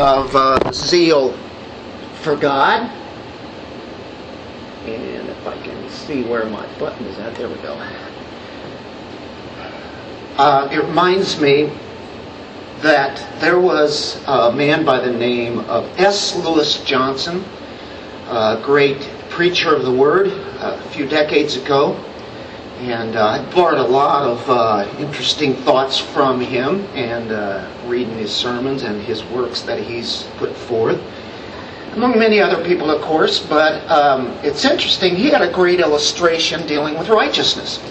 of uh, zeal for God. And if I can see where my button is at, there we go. Uh, it reminds me that there was a man by the name of S. Lewis Johnson, a great preacher of the Word a few decades ago. And uh, I borrowed a lot of uh, interesting thoughts from him and uh, reading his sermons and his works that he's put forth. Among many other people, of course, but um, it's interesting. He had a great illustration dealing with righteousness.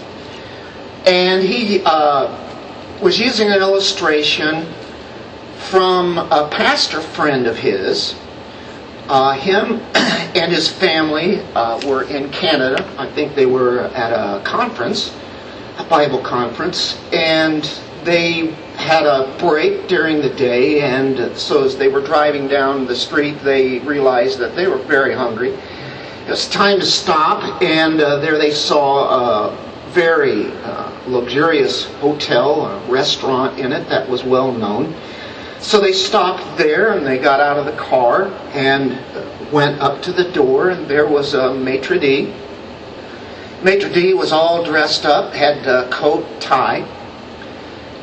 And he uh, was using an illustration from a pastor friend of his uh, him and his family uh, were in Canada. I think they were at a conference, a Bible conference, and they had a break during the day. And so as they were driving down the street, they realized that they were very hungry. It was time to stop, and uh, there they saw a very uh, luxurious hotel, a restaurant in it that was well known. So they stopped there and they got out of the car and went up to the door, and there was a maitre d'. Maitre d' was all dressed up, had a coat, tie,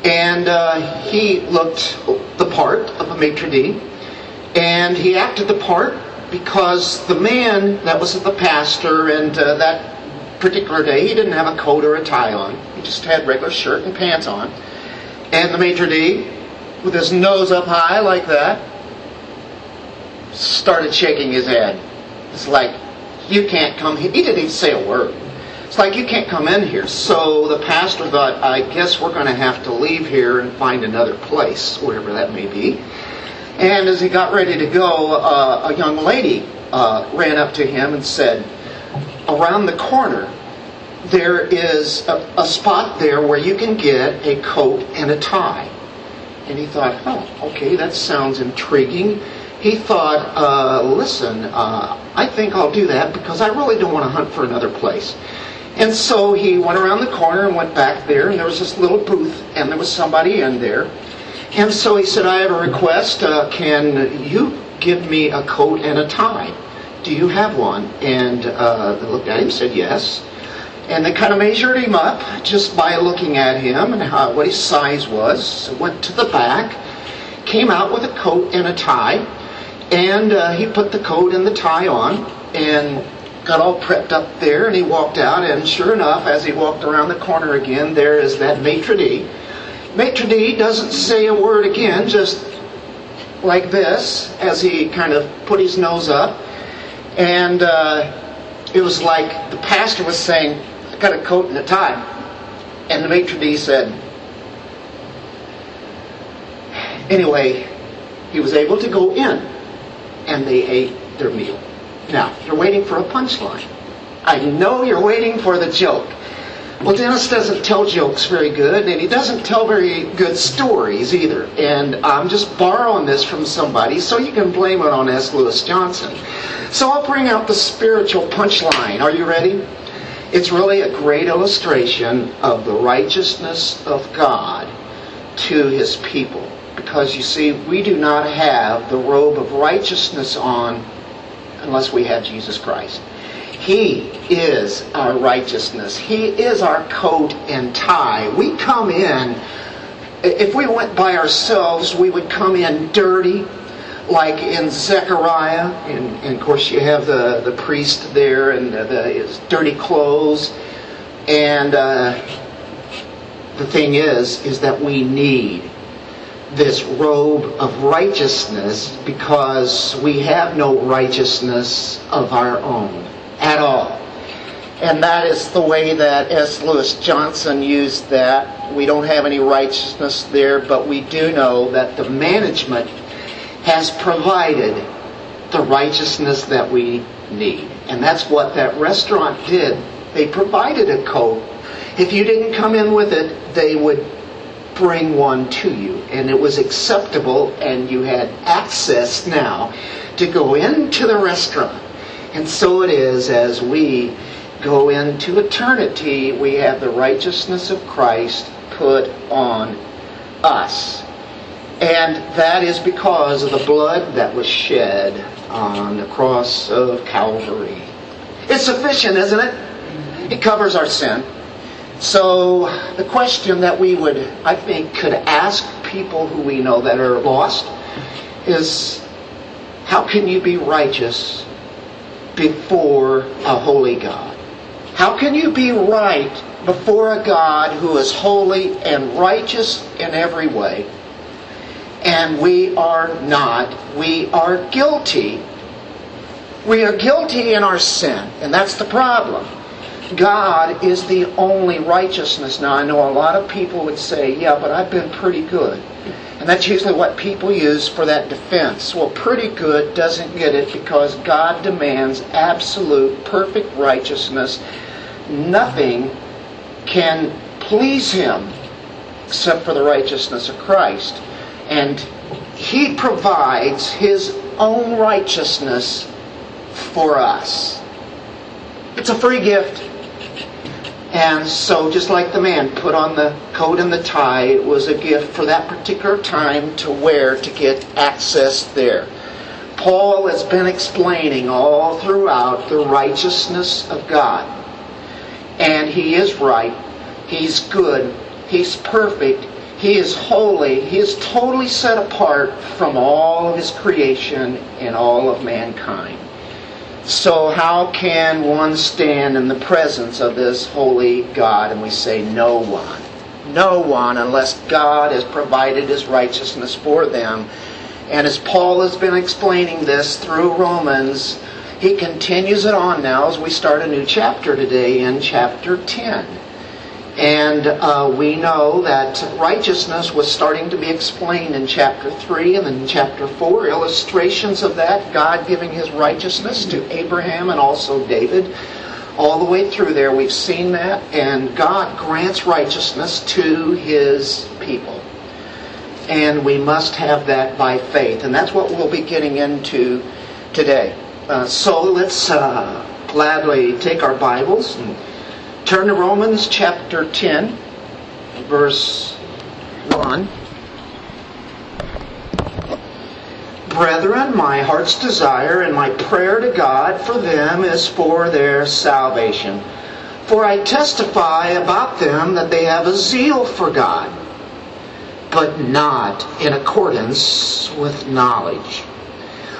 and uh, he looked the part of a maitre d', and he acted the part because the man that was the pastor and uh, that particular day he didn't have a coat or a tie on. He just had regular shirt and pants on. And the maitre d' with his nose up high like that, started shaking his head. It's like, you can't come here. He didn't even say a word. It's like, you can't come in here. So the pastor thought, I guess we're going to have to leave here and find another place, wherever that may be. And as he got ready to go, uh, a young lady uh, ran up to him and said, Around the corner, there is a, a spot there where you can get a coat and a tie. And he thought, oh, okay, that sounds intriguing. He thought, uh, listen, uh, I think I'll do that because I really don't want to hunt for another place. And so he went around the corner and went back there, and there was this little booth, and there was somebody in there. And so he said, I have a request. Uh, can you give me a coat and a tie? Do you have one? And uh, they looked at him and said, yes. And they kind of measured him up just by looking at him and how, what his size was. Went to the back, came out with a coat and a tie, and uh, he put the coat and the tie on and got all prepped up there. And he walked out, and sure enough, as he walked around the corner again, there is that maitre d'. Maitre d' doesn't say a word again, just like this, as he kind of put his nose up. And uh, it was like the pastor was saying, I got a coat and a tie. And the maitre d' said, anyway, he was able to go in and they ate their meal. Now, you're waiting for a punchline. I know you're waiting for the joke. Well, Dennis doesn't tell jokes very good, and he doesn't tell very good stories either. And I'm just borrowing this from somebody, so you can blame it on S. Lewis Johnson. So I'll bring out the spiritual punchline. Are you ready? It's really a great illustration of the righteousness of God to his people. Because you see, we do not have the robe of righteousness on unless we have Jesus Christ. He is our righteousness. He is our coat and tie. We come in, if we went by ourselves, we would come in dirty, like in Zechariah, and, and, of course you have the, the priest there and the, his dirty clothes. And uh, the thing is, is that we need this robe of righteousness because we have no righteousness of our own at all. And that is the way that S. Lewis Johnson used that. We don't have any righteousness there, but we do know that the management has provided the righteousness that we need. And that's what that restaurant did. They provided a coat. If you didn't come in with it, they would bring one to you. And it was acceptable, and you had access now to go into the restaurant. And so it is as we go into eternity, we have the righteousness of Christ put on us. And that is because of the blood that was shed on the cross of Calvary. It's sufficient, isn't it? It covers our sin. So the question that we would, I think, could ask people who we know that are lost is how can you be righteous before a holy God? How can you be right before a God who is holy and righteous in every way? And we are not. We are guilty. We are guilty in our sin, and that's the problem. God is the only righteousness. Now, I know a lot of people would say, yeah, but I've been pretty good. And that's usually what people use for that defense. Well, pretty good doesn't get it because God demands absolute, perfect righteousness. Nothing can please Him except for the righteousness of Christ. And He provides His own righteousness for us. It's a free gift. And so, just like the man put on the coat and the tie, it was a gift for that particular time to wear to get access there. Paul has been explaining all throughout the righteousness of God. And he is right. He's good. He's perfect. He is holy. He is totally set apart from all of his creation and all of mankind. So, how can one stand in the presence of this holy God? And we say, No one. No one, unless God has provided his righteousness for them. And as Paul has been explaining this through Romans, he continues it on now as we start a new chapter today in chapter 10. And uh, we know that righteousness was starting to be explained in chapter 3 and then chapter 4. Illustrations of that, God giving his righteousness to Abraham and also David. All the way through there, we've seen that. And God grants righteousness to his people. And we must have that by faith. And that's what we'll be getting into today. Uh, so let's uh, gladly take our Bibles and Turn to Romans chapter 10, verse 1. Brethren, my heart's desire and my prayer to God for them is for their salvation. For I testify about them that they have a zeal for God, but not in accordance with knowledge.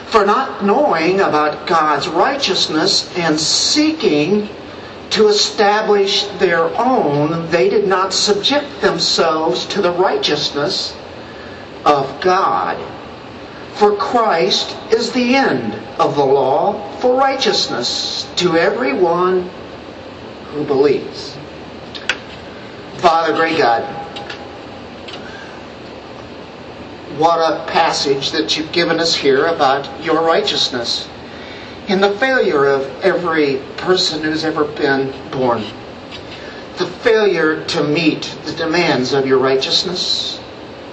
For not knowing about God's righteousness and seeking to establish their own, they did not subject themselves to the righteousness of God. For Christ is the end of the law for righteousness to everyone who believes. Father, great God, what a passage that you've given us here about your righteousness in the failure of every person who's ever been born. The failure to meet the demands of your righteousness.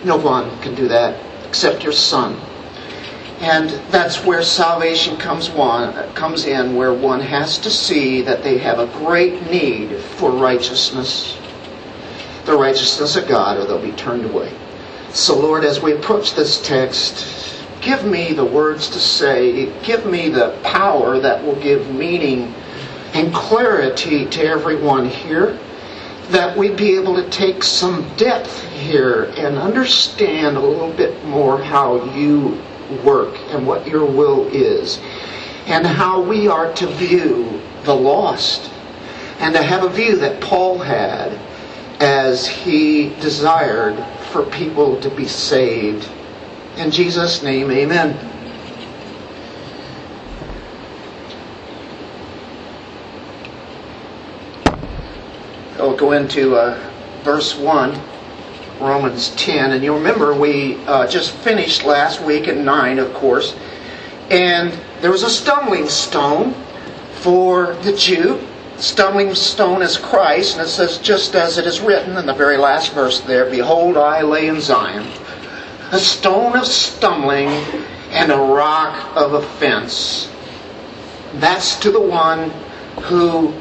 No one can do that except your Son. And that's where salvation comes one comes in, where one has to see that they have a great need for righteousness, the righteousness of God, or they'll be turned away. So, Lord, as we approach this text, Give me the words to say. Give me the power that will give meaning and clarity to everyone here. That we'd be able to take some depth here and understand a little bit more how you work and what your will is. And how we are to view the lost. And to have a view that Paul had as he desired for people to be saved in Jesus' name, amen. I'll go into uh, verse 1, Romans 10. And you'll remember we uh, just finished last week at 9, of course. And there was a stumbling stone for the Jew. Stumbling stone is Christ. And it says, just as it is written in the very last verse there Behold, I lay in Zion a stone of stumbling and a rock of offense. That's to the one who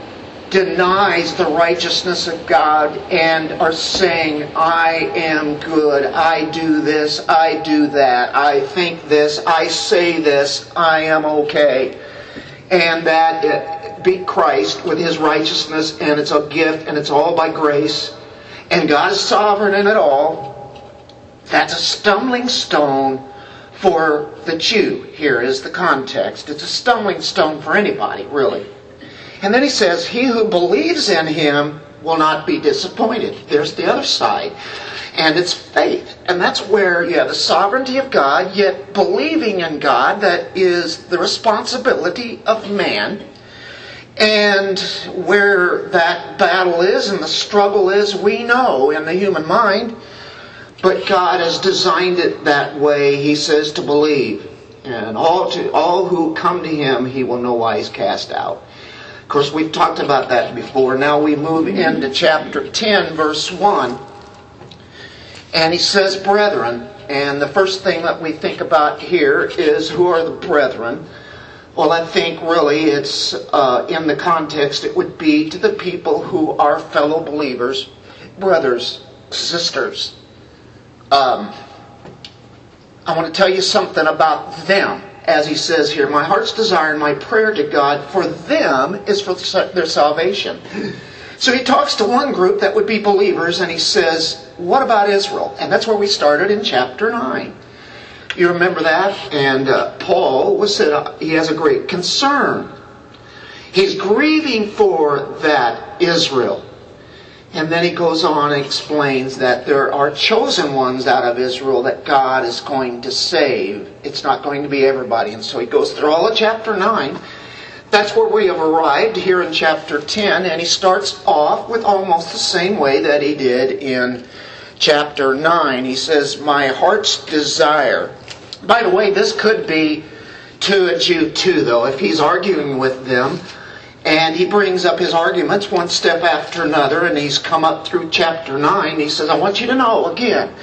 denies the righteousness of God and are saying, I am good, I do this, I do that, I think this, I say this, I am okay. And that uh, beat Christ with his righteousness, and it's a gift, and it's all by grace, and God is sovereign in it all. That's a stumbling stone for the Jew. Here is the context. It's a stumbling stone for anybody, really. And then he says, He who believes in him will not be disappointed. There's the other side. And it's faith. And that's where you have the sovereignty of God, yet believing in God that is the responsibility of man. And where that battle is and the struggle is, we know in the human mind. But God has designed it that way, he says, to believe. And all, to, all who come to him, he will no wise cast out. Of course, we've talked about that before. Now we move into chapter 10, verse 1. And he says, Brethren. And the first thing that we think about here is who are the brethren? Well, I think really it's uh, in the context, it would be to the people who are fellow believers, brothers, sisters. Um, I want to tell you something about them as he says here, my heart's desire and my prayer to God for them is for their salvation. So he talks to one group that would be believers and he says, What about Israel? And that's where we started in chapter 9. You remember that? And uh, Paul was said uh, he has a great concern. He's grieving for that Israel. And then he goes on and explains that there are chosen ones out of Israel that God is going to save. It's not going to be everybody. And so he goes through all of chapter 9. That's where we have arrived here in chapter 10. And he starts off with almost the same way that he did in chapter 9. He says, My heart's desire. By the way, this could be to a Jew too, though. If he's arguing with them, and he brings up his arguments one step after another, and he's come up through chapter 9. He says, I want you to know again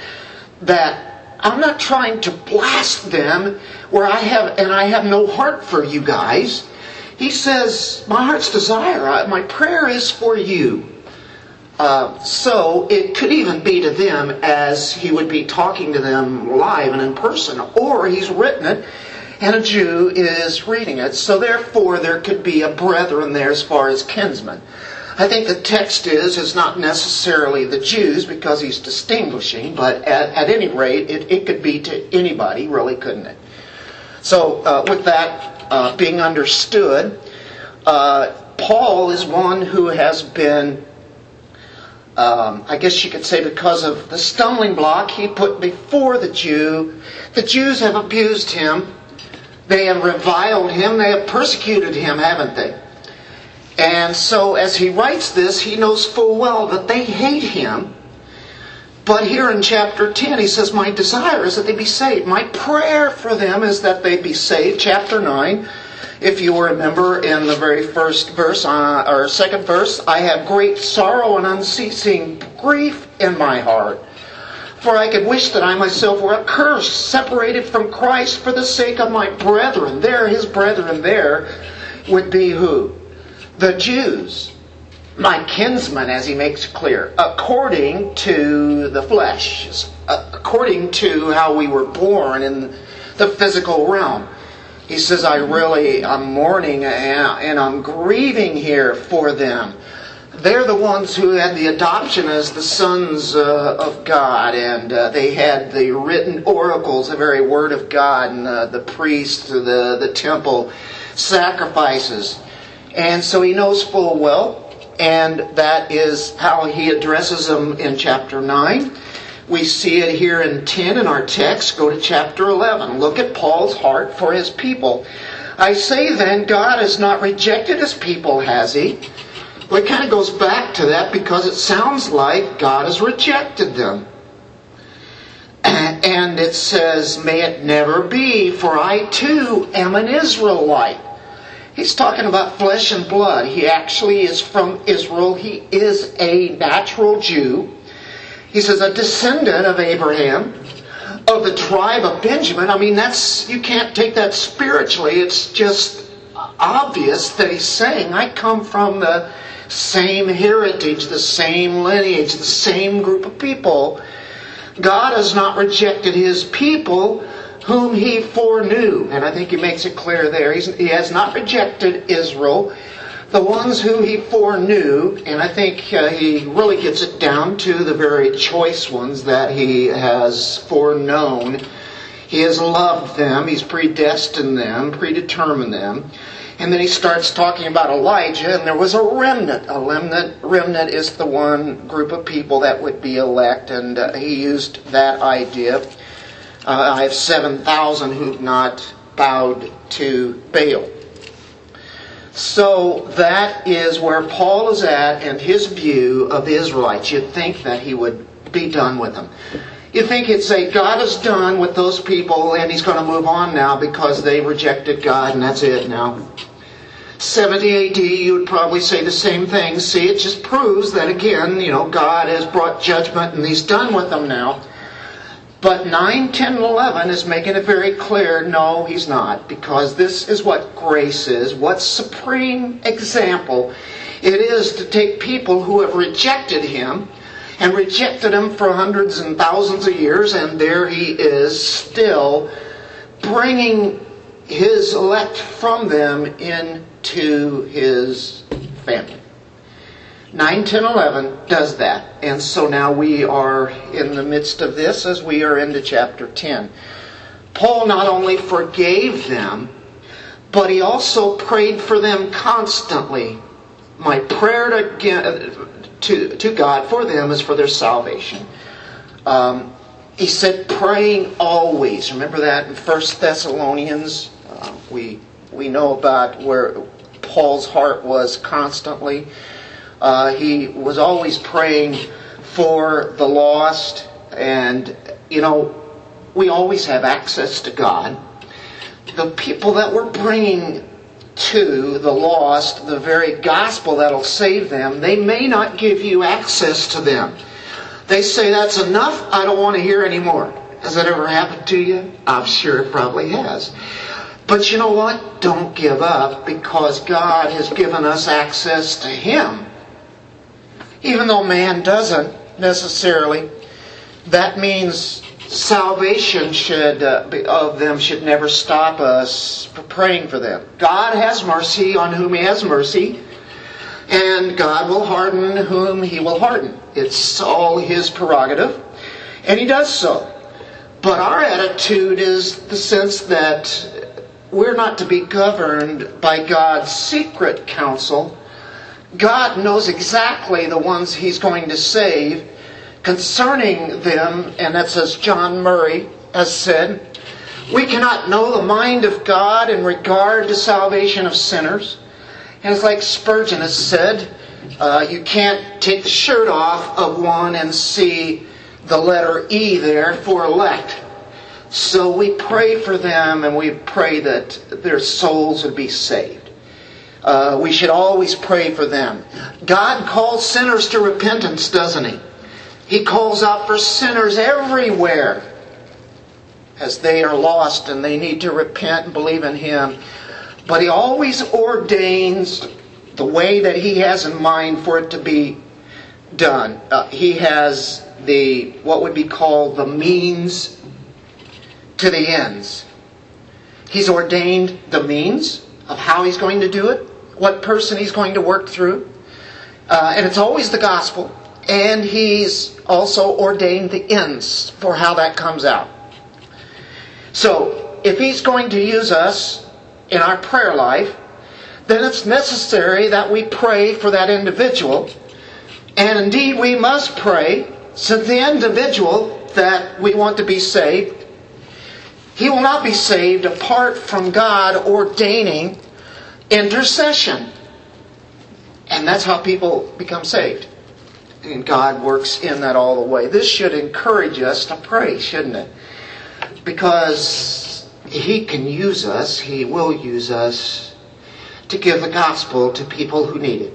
that I'm not trying to blast them where I have, and I have no heart for you guys. He says, My heart's desire, my prayer is for you. Uh, so it could even be to them as he would be talking to them live and in person, or he's written it and a Jew is reading it. So therefore, there could be a brethren there as far as kinsmen. I think the text is is not necessarily the Jews because he's distinguishing, but at, at any rate, it, it could be to anybody, really, couldn't it? So uh, with that uh, being understood, uh, Paul is one who has been, um, I guess you could say, because of the stumbling block he put before the Jew. The Jews have abused him they have reviled him, they have persecuted him, haven't they? And so, as he writes this, he knows full well that they hate him. But here in chapter 10, he says, My desire is that they be saved. My prayer for them is that they be saved. Chapter 9, if you remember in the very first verse, uh, or second verse, I have great sorrow and unceasing grief in my heart for I could wish that I myself were accursed, separated from Christ for the sake of my brethren. There, his brethren there would be who? The Jews. My kinsmen, as he makes clear, according to the flesh, according to how we were born in the physical realm. He says, I really, I'm mourning and I'm grieving here for them they're the ones who had the adoption as the sons uh, of God, and uh, they had the written oracles, the very word of God, and uh, the priests, the the temple sacrifices, and so he knows full well, and that is how he addresses them in chapter nine. We see it here in 10 in our text. Go to chapter 11. Look at Paul's heart for his people. I say then, God has not rejected his people, has he? Well, it kind of goes back to that because it sounds like God has rejected them. And it says, May it never be, for I too am an Israelite. He's talking about flesh and blood. He actually is from Israel. He is a natural Jew. He says, a descendant of Abraham, of the tribe of Benjamin. I mean, that's, you can't take that spiritually. It's just obvious that he's saying, I come from the same heritage, the same lineage, the same group of people. God has not rejected his people whom he foreknew. And I think he makes it clear there. He's, he has not rejected Israel, the ones who he foreknew. And I think uh, he really gets it down to the very choice ones that he has foreknown. He has loved them, he's predestined them, predetermined them. And then he starts talking about Elijah, and there was a remnant. A remnant, remnant is the one group of people that would be elect, and uh, he used that idea. Uh, I have 7,000 who've not bowed to Baal. So that is where Paul is at and his view of the Israelites. You'd think that he would be done with them. You think he'd say, God is done with those people and he's going to move on now because they rejected God and that's it now. 70 AD, you would probably say the same thing. See, it just proves that again, you know, God has brought judgment and he's done with them now. But 9, 10, and 11 is making it very clear no, he's not. Because this is what grace is, what supreme example it is to take people who have rejected him and rejected him for hundreds and thousands of years, and there he is still bringing his elect from them into his family. 9, 10, 11 does that. And so now we are in the midst of this as we are into chapter 10. Paul not only forgave them, but he also prayed for them constantly. My prayer to, to, to God for them is for their salvation. Um, he said, praying always. Remember that in 1 Thessalonians? Uh, we, we know about where Paul's heart was constantly. Uh, he was always praying for the lost, and you know, we always have access to God. The people that we're bringing to the lost, the very gospel that'll save them, they may not give you access to them. They say, That's enough, I don't want to hear anymore. Has that ever happened to you? I'm sure it probably has. But you know what? Don't give up because God has given us access to Him even though man doesn't necessarily. That means salvation should uh, be, of them should never stop us praying for them. God has mercy on whom He has mercy, and God will harden whom He will harden. It's all His prerogative, and He does so. But our attitude is the sense that we're not to be governed by God's secret counsel God knows exactly the ones He's going to save concerning them, and that's as John Murray has said. We cannot know the mind of God in regard to salvation of sinners. And it's like Spurgeon has said, uh, you can't take the shirt off of one and see the letter E there for elect. So we pray for them and we pray that their souls would be saved. Uh, we should always pray for them. God calls sinners to repentance, doesn't He? He calls out for sinners everywhere as they are lost and they need to repent and believe in Him. But He always ordains the way that He has in mind for it to be done. Uh, he has the what would be called the means to the ends. He's ordained the means of how He's going to do it what person he's going to work through. Uh, and it's always the gospel. And he's also ordained the ends for how that comes out. So, if he's going to use us in our prayer life, then it's necessary that we pray for that individual. And indeed, we must pray since the individual that we want to be saved, he will not be saved apart from God ordaining intercession. And that's how people become saved. And God works in that all the way. This should encourage us to pray, shouldn't it? Because He can use us, He will use us to give the gospel to people who need it.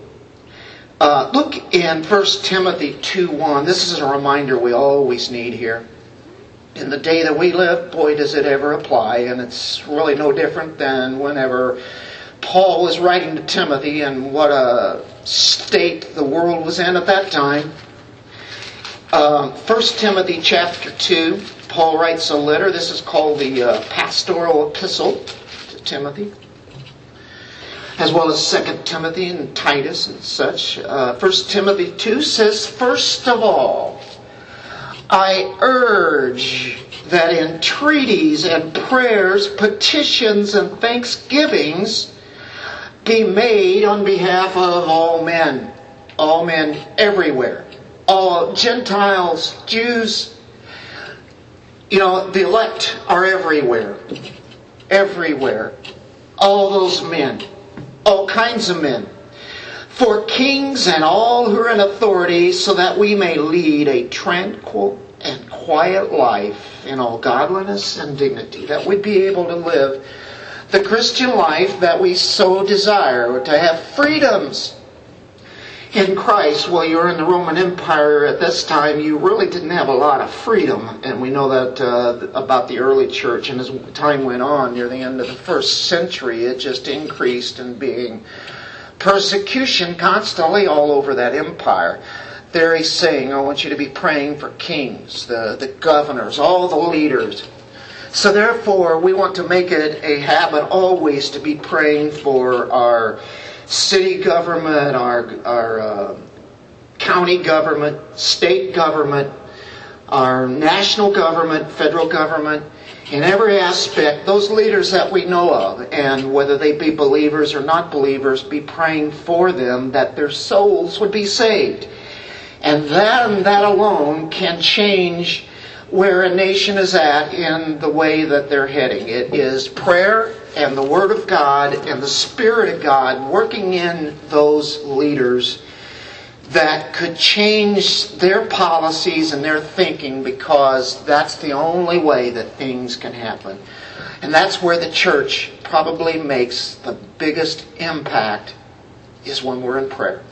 Uh, look in 1 Timothy 2 1. This is a reminder we always need here. In the day that we live, boy, does it ever apply, and it's really no different than whenever Paul was writing to Timothy and what a state the world was in at that time. Uh, 1 Timothy chapter 2, Paul writes a letter. This is called the uh, pastoral epistle to Timothy, as well as 2 Timothy and Titus and such. Uh, 1 Timothy 2 says, First of all, I urge that entreaties and prayers, petitions and thanksgivings be made on behalf of all men, all men everywhere, all Gentiles, Jews, you know, the elect are everywhere. Everywhere. All those men. All kinds of men. For kings and all who are in authority, so that we may lead a tranquil and quiet life in all godliness and dignity. That we'd be able to live the Christian life that we so desire, to have freedoms in Christ, well, you're in the Roman Empire at this time, you really didn't have a lot of freedom. And we know that uh, about the early church. And as time went on, near the end of the first century, it just increased in being persecution constantly all over that empire. There he's saying, I want you to be praying for kings, the, the governors, all the leaders. So therefore, we want to make it a habit always to be praying for our city government, our, our uh, county government, state government, our national government, federal government, in every aspect, those leaders that we know of, and whether they be believers or not believers, be praying for them that their souls would be saved. And then that alone can change where a nation is at in the way that they're heading. It is prayer and the Word of God and the Spirit of God working in those leaders that could change their policies and their thinking because that's the only way that things can happen. And that's where the church probably makes the biggest impact is when we're in prayer.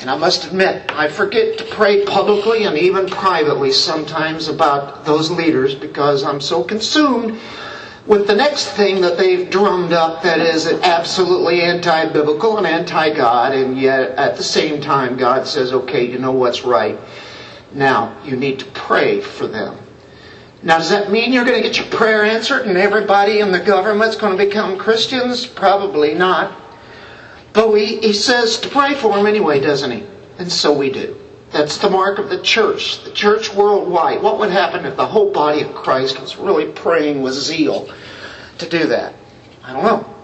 And I must admit, I forget to pray publicly and even privately sometimes about those leaders because I'm so consumed with the next thing that they've drummed up that is absolutely anti-biblical and anti-God, and yet at the same time God says, okay, you know what's right. Now, you need to pray for them. Now, does that mean you're going to get your prayer answered and everybody in the government's going to become Christians? Probably not. But we, he says to pray for them anyway, doesn't he? And so we do. That's the mark of the church, the church worldwide. What would happen if the whole body of Christ was really praying with zeal to do that? I don't know.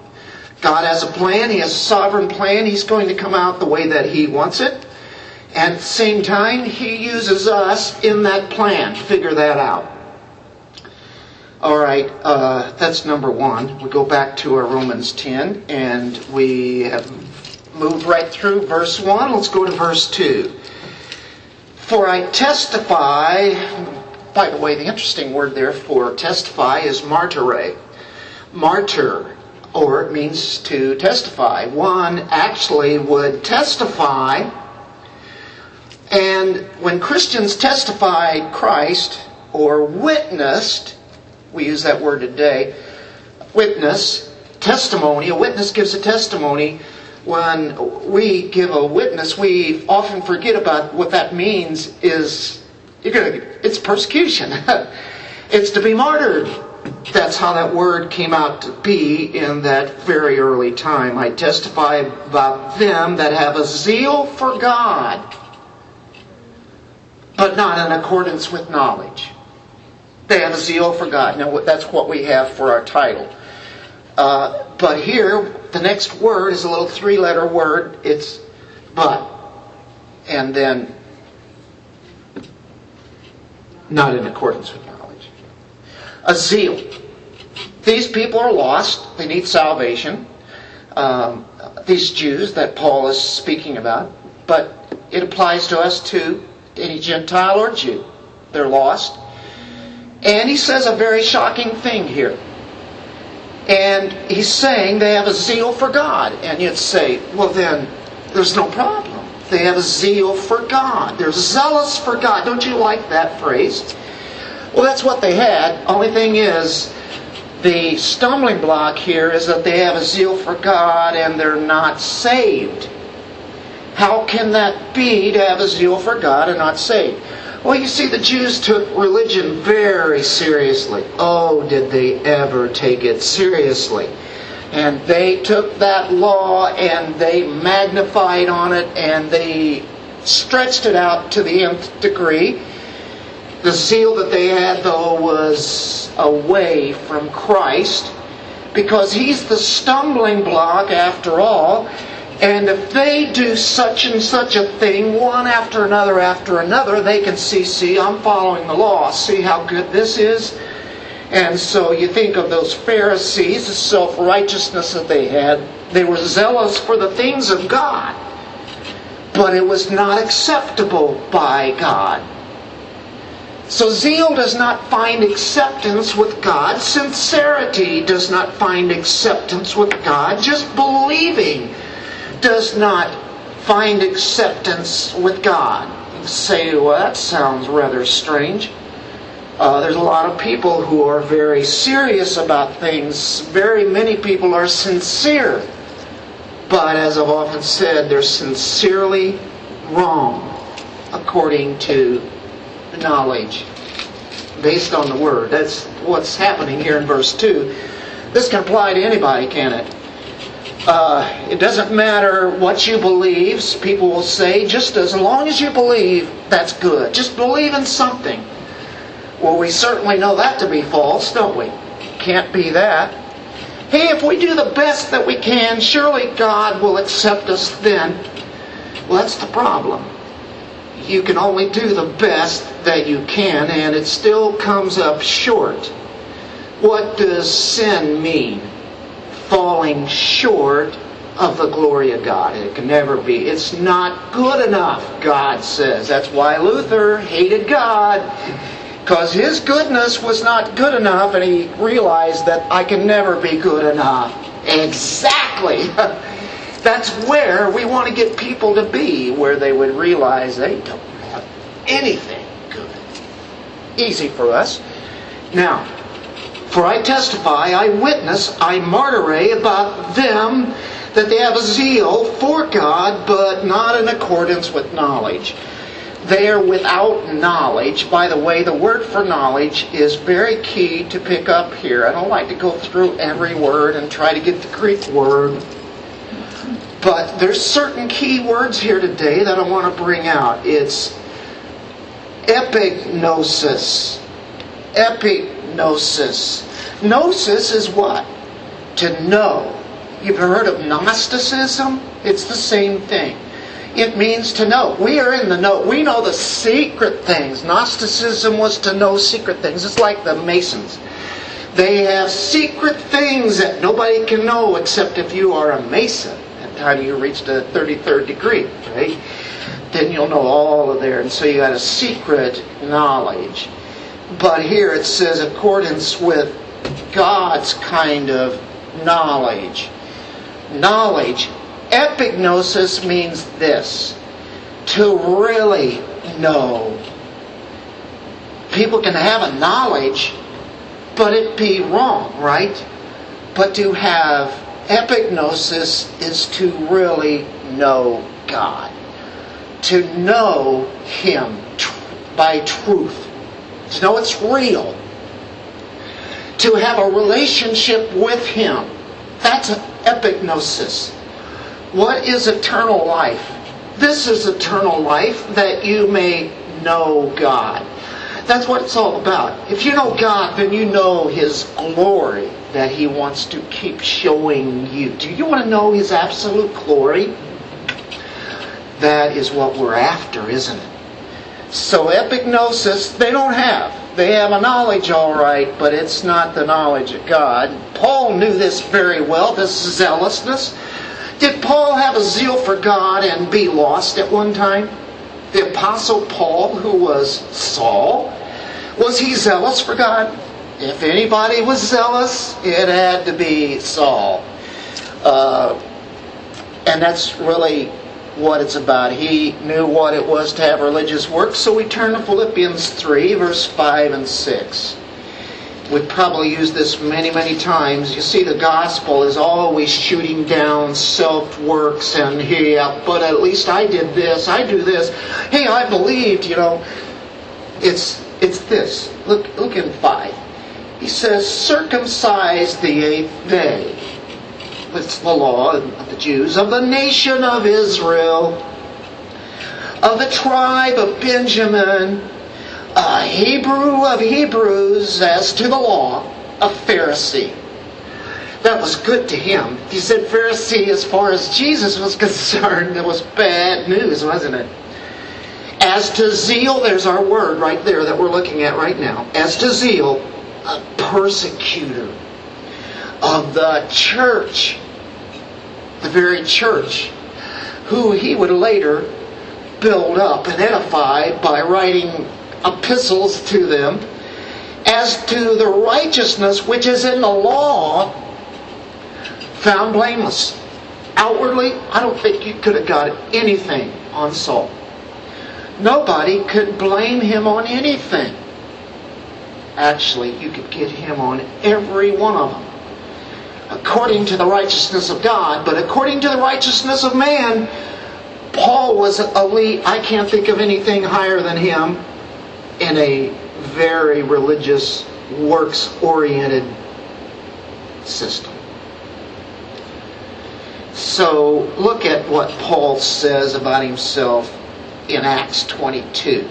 God has a plan, He has a sovereign plan. He's going to come out the way that He wants it. At the same time, He uses us in that plan to figure that out. All right, uh, that's number one. We go back to our Romans 10, and we have moved right through verse 1. Let's go to verse 2. For I testify, by the way, the interesting word there for testify is martyre. Martyr, or it means to testify. One actually would testify, and when Christians testified Christ or witnessed, we use that word today, witness, testimony, a witness gives a testimony when we give a witness, we often forget about what that means is you're gonna, it's persecution. it's to be martyred. That's how that word came out to be in that very early time. I testify about them that have a zeal for God, but not in accordance with knowledge. Have a zeal for God. Now, that's what we have for our title. Uh, but here, the next word is a little three letter word. It's but. And then not in accordance with knowledge. A zeal. These people are lost. They need salvation. Um, these Jews that Paul is speaking about. But it applies to us too, any Gentile or Jew. They're lost. And he says a very shocking thing here. And he's saying they have a zeal for God. And you'd say, well, then there's no problem. They have a zeal for God. They're zealous for God. Don't you like that phrase? Well, that's what they had. Only thing is, The stumbling block here is that they have a zeal for God and they're not saved. How can that be to have a zeal for God and not saved? Well, you see, the Jews took religion very seriously. Oh, did they ever take it seriously? And they took that law and they magnified on it and they stretched it out to the nth degree. The zeal that they had, though, was away from Christ because he's the stumbling block after all. And if they do such and such a thing, one after another after another, they can see, see, I'm following the law. See how good this is? And so you think of those Pharisees, the self righteousness that they had. They were zealous for the things of God, but it was not acceptable by God. So zeal does not find acceptance with God. Sincerity does not find acceptance with God. Just believing does not find acceptance with God. Say, well, that sounds rather strange. Uh, there's a lot of people who are very serious about things. Very many people are sincere. But as I've often said, they're sincerely wrong according to knowledge based on the Word. That's what's happening here in verse 2. This can apply to anybody, can it? Uh, it doesn't matter what you believe, people will say, just as long as you believe, that's good. Just believe in something. Well, we certainly know that to be false, don't we? Can't be that. Hey, if we do the best that we can, surely God will accept us then. Well, that's the problem. You can only do the best that you can, and it still comes up short. What does sin mean? Falling short of the glory of God. It can never be. It's not good enough, God says. That's why Luther hated God because his goodness was not good enough, and he realized that I can never be good enough. Exactly. That's where we want to get people to be, where they would realize they don't have anything good. Easy for us. Now, for I testify, I witness, I martyr about them that they have a zeal for God, but not in accordance with knowledge they are without knowledge. By the way, the word for knowledge is very key to pick up here. I don't like to go through every word and try to get the Greek word. But there's certain key words here today that I want to bring out. It's epignosis. Epignosis. Gnosis Gnosis is what? To know. You've heard of Gnosticism? It's the same thing. It means to know. We are in the know. We know the secret things. Gnosticism was to know secret things. It's like the Masons. They have secret things that nobody can know except if you are a Mason. At the time you reach the 33rd degree, right? Then you'll know all of there. And so you got a secret knowledge. But here it says accordance with God's kind of knowledge. Knowledge Epignosis means this to really know. People can have a knowledge, but it be wrong, right? But to have epignosis is to really know God, to know Him by truth, know it's real, to have a relationship with Him. That's an epignosis. What is eternal life? This is eternal life that you may know God. That's what it's all about. If you know God, then you know His glory that He wants to keep showing you. Do you want to know His absolute glory? That is what we're after, isn't it? So epignosis, they don't have. They have a knowledge, all right, but it's not the knowledge of God. Paul knew this very well, this zealousness. Did Paul have a zeal for God and be lost at one time? The Apostle Paul, who was Saul, was he zealous for God? If anybody was zealous, it had to be Saul. Uh, and that's really what it's about. He knew what it was to have religious work, so we turn to Philippians 3, verse 5 and 6. We've probably used this many, many times. You see, the gospel is always shooting down self works and, hey, but at least I did this, I do this. Hey, I believed, you know. It's it's this. Look look in five. He says, circumcise the eighth day. It's the law of the Jews, of the nation of Israel, of the tribe of Benjamin a Hebrew of Hebrews as to the law, a Pharisee. That was good to him. He said Pharisee as far as Jesus was concerned. That was bad news, wasn't it? As to zeal, there's our word right there that we're looking at right now. As to zeal, a persecutor of the church, the very church, who he would later build up and edify by writing epistles to them as to the righteousness which is in the law found blameless. Outwardly, I don't think you could have got anything on Saul. Nobody could blame him on anything. Actually, you could get him on every one of them. According to the righteousness of God, but according to the righteousness of man, Paul was elite. I can't think of anything higher than him in a very religious, works oriented system. So look at what Paul says about himself in Acts 22.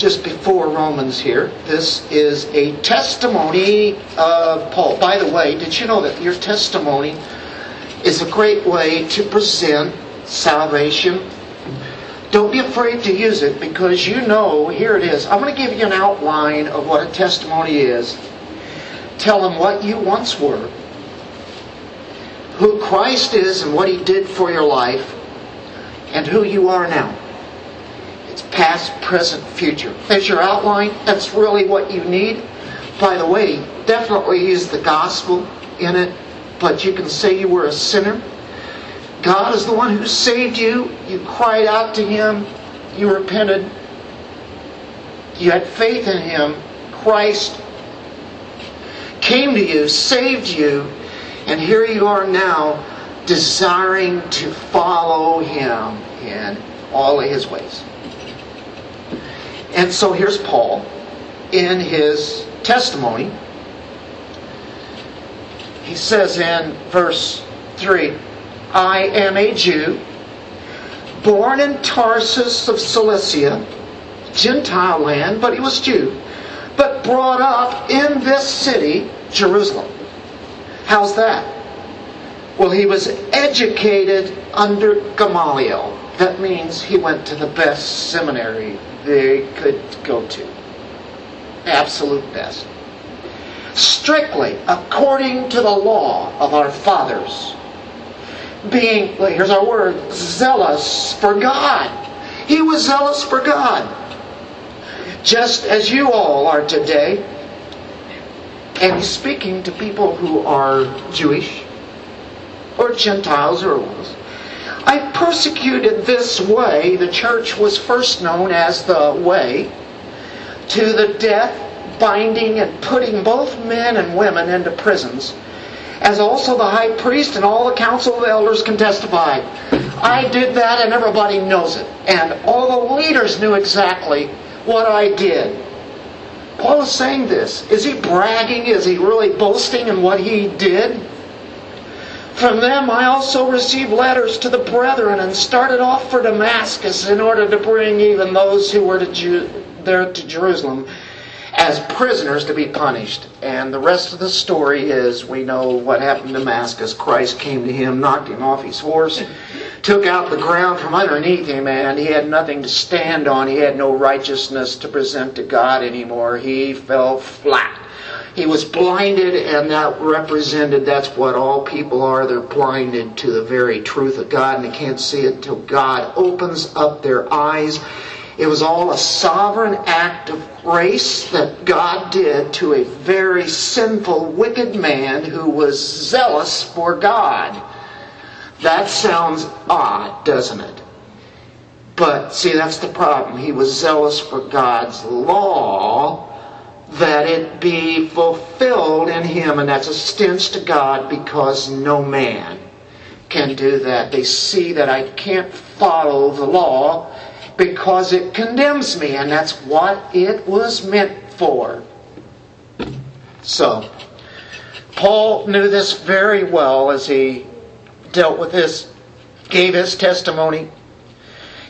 Just before Romans here, this is a testimony of Paul. By the way, did you know that your testimony is a great way to present salvation don't be afraid to use it because you know, here it is. I'm going to give you an outline of what a testimony is. Tell them what you once were, who Christ is and what He did for your life, and who you are now. It's past, present, future. That's your outline. That's really what you need. By the way, definitely use the gospel in it, but you can say you were a sinner God is the one who saved you. You cried out to Him. You repented. You had faith in Him. Christ came to you, saved you, and here you are now desiring to follow Him in all of His ways. And so here's Paul in his testimony. He says in verse 3 I am a Jew, born in Tarsus of Cilicia, Gentile land, but he was Jew, but brought up in this city, Jerusalem. How's that? Well, he was educated under Gamaliel. That means he went to the best seminary they could go to. Absolute best. Strictly according to the law of our fathers being, here's our word, zealous for God. He was zealous for God. Just as you all are today. And he's speaking to people who are Jewish or Gentiles or. I persecuted this way. The church was first known as the way to the death, binding, and putting both men and women into prisons as also the high priest and all the council of elders can testify. I did that and everybody knows it. And all the leaders knew exactly what I did. Paul is saying this. Is he bragging? Is he really boasting in what he did? From them I also received letters to the brethren and started off for Damascus in order to bring even those who were to there to Jerusalem as prisoners to be punished. And the rest of the story is we know what happened in Damascus. Christ came to him, knocked him off his horse, took out the ground from underneath him, and he had nothing to stand on. He had no righteousness to present to God anymore. He fell flat. He was blinded, and that represented that's what all people are. They're blinded to the very truth of God, and they can't see it until God opens up their eyes it was all a sovereign act of grace that God did to a very sinful, wicked man who was zealous for God. That sounds odd, doesn't it? But see, that's the problem. He was zealous for God's law, that it be fulfilled in him. And that's a stench to God because no man can do that. They see that I can't follow the law because it condemns me, and that's what it was meant for. So, Paul knew this very well as he dealt with this, gave his testimony.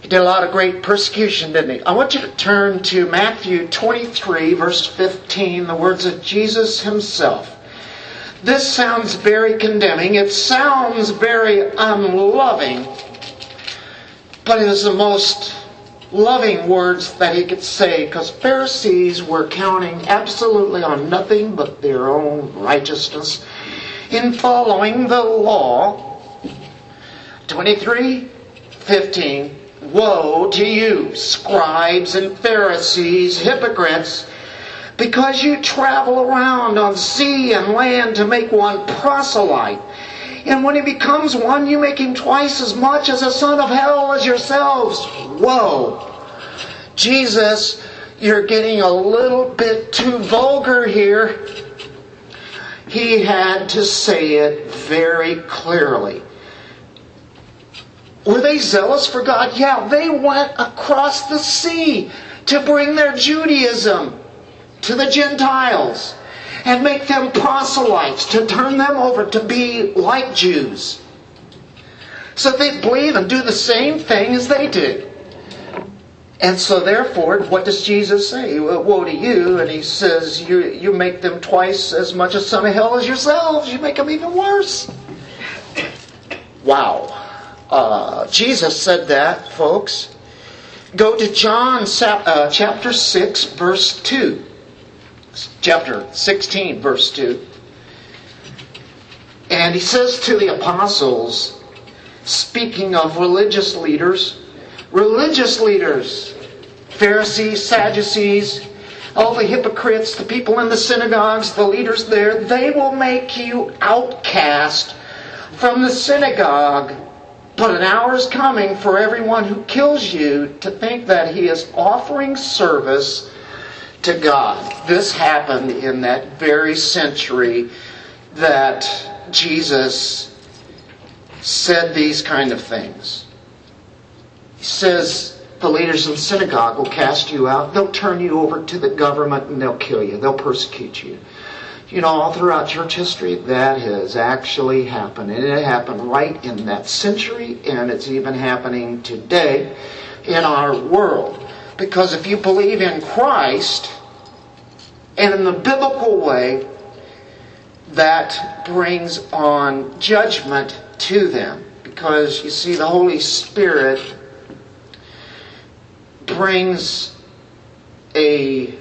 He did a lot of great persecution, didn't he? I want you to turn to Matthew 23, verse 15, the words of Jesus himself. This sounds very condemning. It sounds very unloving. But it is the most loving words that he could say because Pharisees were counting absolutely on nothing but their own righteousness in following the law. 23 15. Woe to you, scribes and Pharisees, hypocrites! because you travel around on sea and land to make one proselyte. And when he becomes one, you make him twice as much as a son of hell as yourselves. Whoa. Jesus, you're getting a little bit too vulgar here. He had to say it very clearly. Were they zealous for God? Yeah, they went across the sea to bring their Judaism to the Gentiles and make them proselytes, to turn them over to be like Jews. So they believe and do the same thing as they do. And so therefore, what does Jesus say? Woe to you. And he says, you, you make them twice as much a son of hell as yourselves. You make them even worse. Wow. Uh, Jesus said that, folks. Go to John uh, chapter 6, verse 2 chapter 16, verse 2. And he says to the apostles, speaking of religious leaders, religious leaders, Pharisees, Sadducees, all the hypocrites, the people in the synagogues, the leaders there, they will make you outcast from the synagogue. But an hour is coming for everyone who kills you to think that he is offering service to God. This happened in that very century that Jesus said these kind of things. He says, the leaders of the synagogue will cast you out. They'll turn you over to the government and they'll kill you. They'll persecute you. You know, all throughout church history, that has actually happened. And it happened right in that century, and it's even happening today in our world. Because if you believe in Christ, and in the biblical way, that brings on judgment to them. Because you see, the Holy Spirit brings a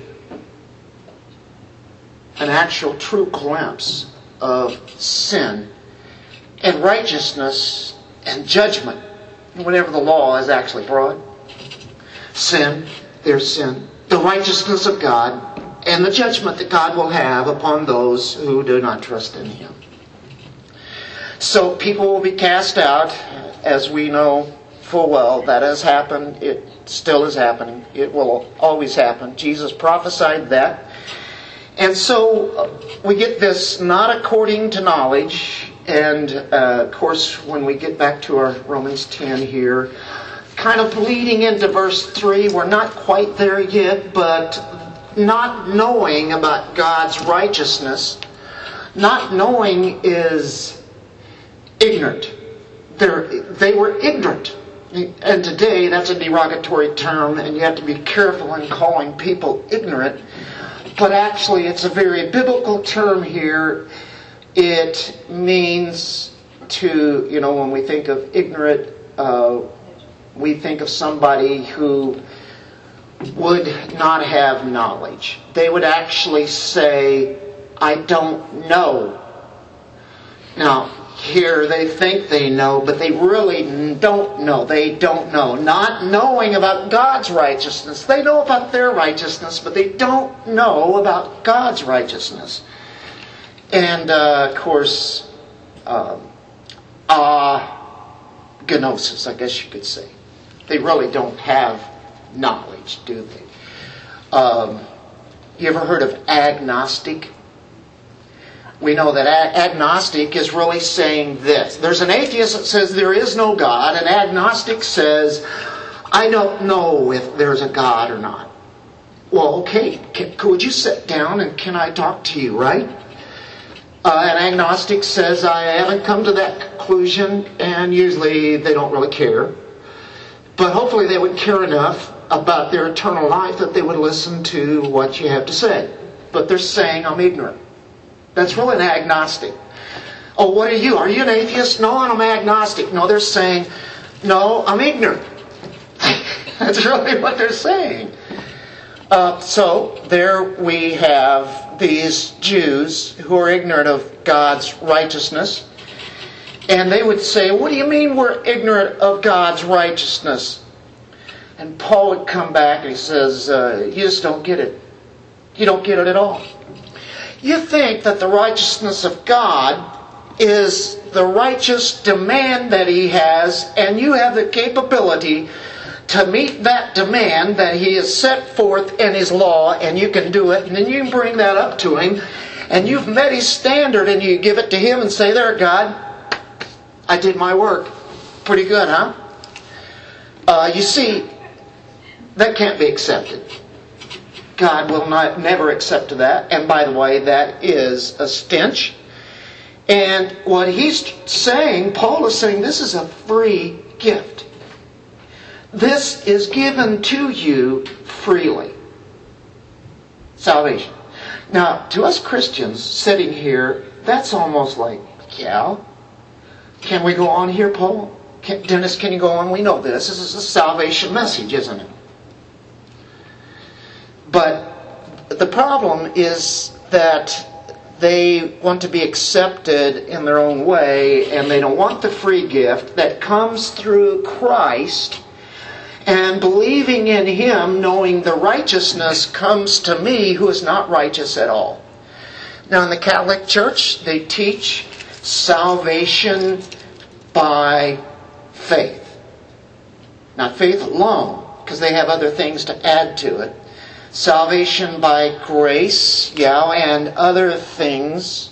an actual true glimpse of sin and righteousness and judgment whenever the law is actually brought sin, there's sin. The righteousness of God and the judgment that God will have upon those who do not trust in Him. So people will be cast out, as we know full well. That has happened. It still is happening. It will always happen. Jesus prophesied that. And so uh, we get this not according to knowledge. And uh, of course, when we get back to our Romans 10 here, kind of leading into verse 3. We're not quite there yet, but not knowing about God's righteousness, not knowing is ignorant. They're, they were ignorant. And today, that's a derogatory term, and you have to be careful in calling people ignorant. But actually, it's a very biblical term here. It means to, you know, when we think of ignorant, uh, we think of somebody who would not have knowledge. They would actually say, I don't know. Now, here they think they know, but they really don't know. They don't know. Not knowing about God's righteousness. They know about their righteousness, but they don't know about God's righteousness. And, uh, of course, um, uh, gnosis, I guess you could say. They really don't have knowledge, do they? Um, You ever heard of agnostic? We know that agnostic is really saying this. There's an atheist that says there is no God, and agnostic says, I don't know if there's a God or not. Well, okay, can, could you sit down and can I talk to you, right? Uh, an agnostic says, I haven't come to that conclusion, and usually they don't really care. But hopefully they would care enough about their eternal life that they would listen to what you have to say. But they're saying, I'm ignorant. That's really an agnostic. Oh, what are you? Are you an atheist? No, I'm agnostic. No, they're saying, no, I'm ignorant. That's really what they're saying. Uh, so there we have these Jews who are ignorant of God's righteousness. And they would say, What do you mean we're ignorant of God's righteousness? And Paul would come back and he says, uh, You just don't get it. You don't get it at all. You think that the righteousness of God is the righteous demand that He has, and you have the capability to meet that demand that He has set forth in His law, and you can do it, and then you can bring that up to Him, and you've met His standard, and you give it to Him and say, There, God, I did my work. Pretty good, huh? Uh, you see, that can't be accepted. God will not never accept that. And by the way, that is a stench. And what he's saying, Paul is saying, this is a free gift. This is given to you freely. Salvation. Now, to us Christians sitting here, that's almost like, yeah. Can we go on here, Paul? Can, Dennis, can you go on? We know this. This is a salvation message, isn't it? But the problem is that they want to be accepted in their own way and they don't want the free gift that comes through Christ and believing in Him, knowing the righteousness comes to me who is not righteous at all. Now, in the Catholic Church, they teach salvation by faith. Not faith alone, because they have other things to add to it salvation by grace, yeah, and other things.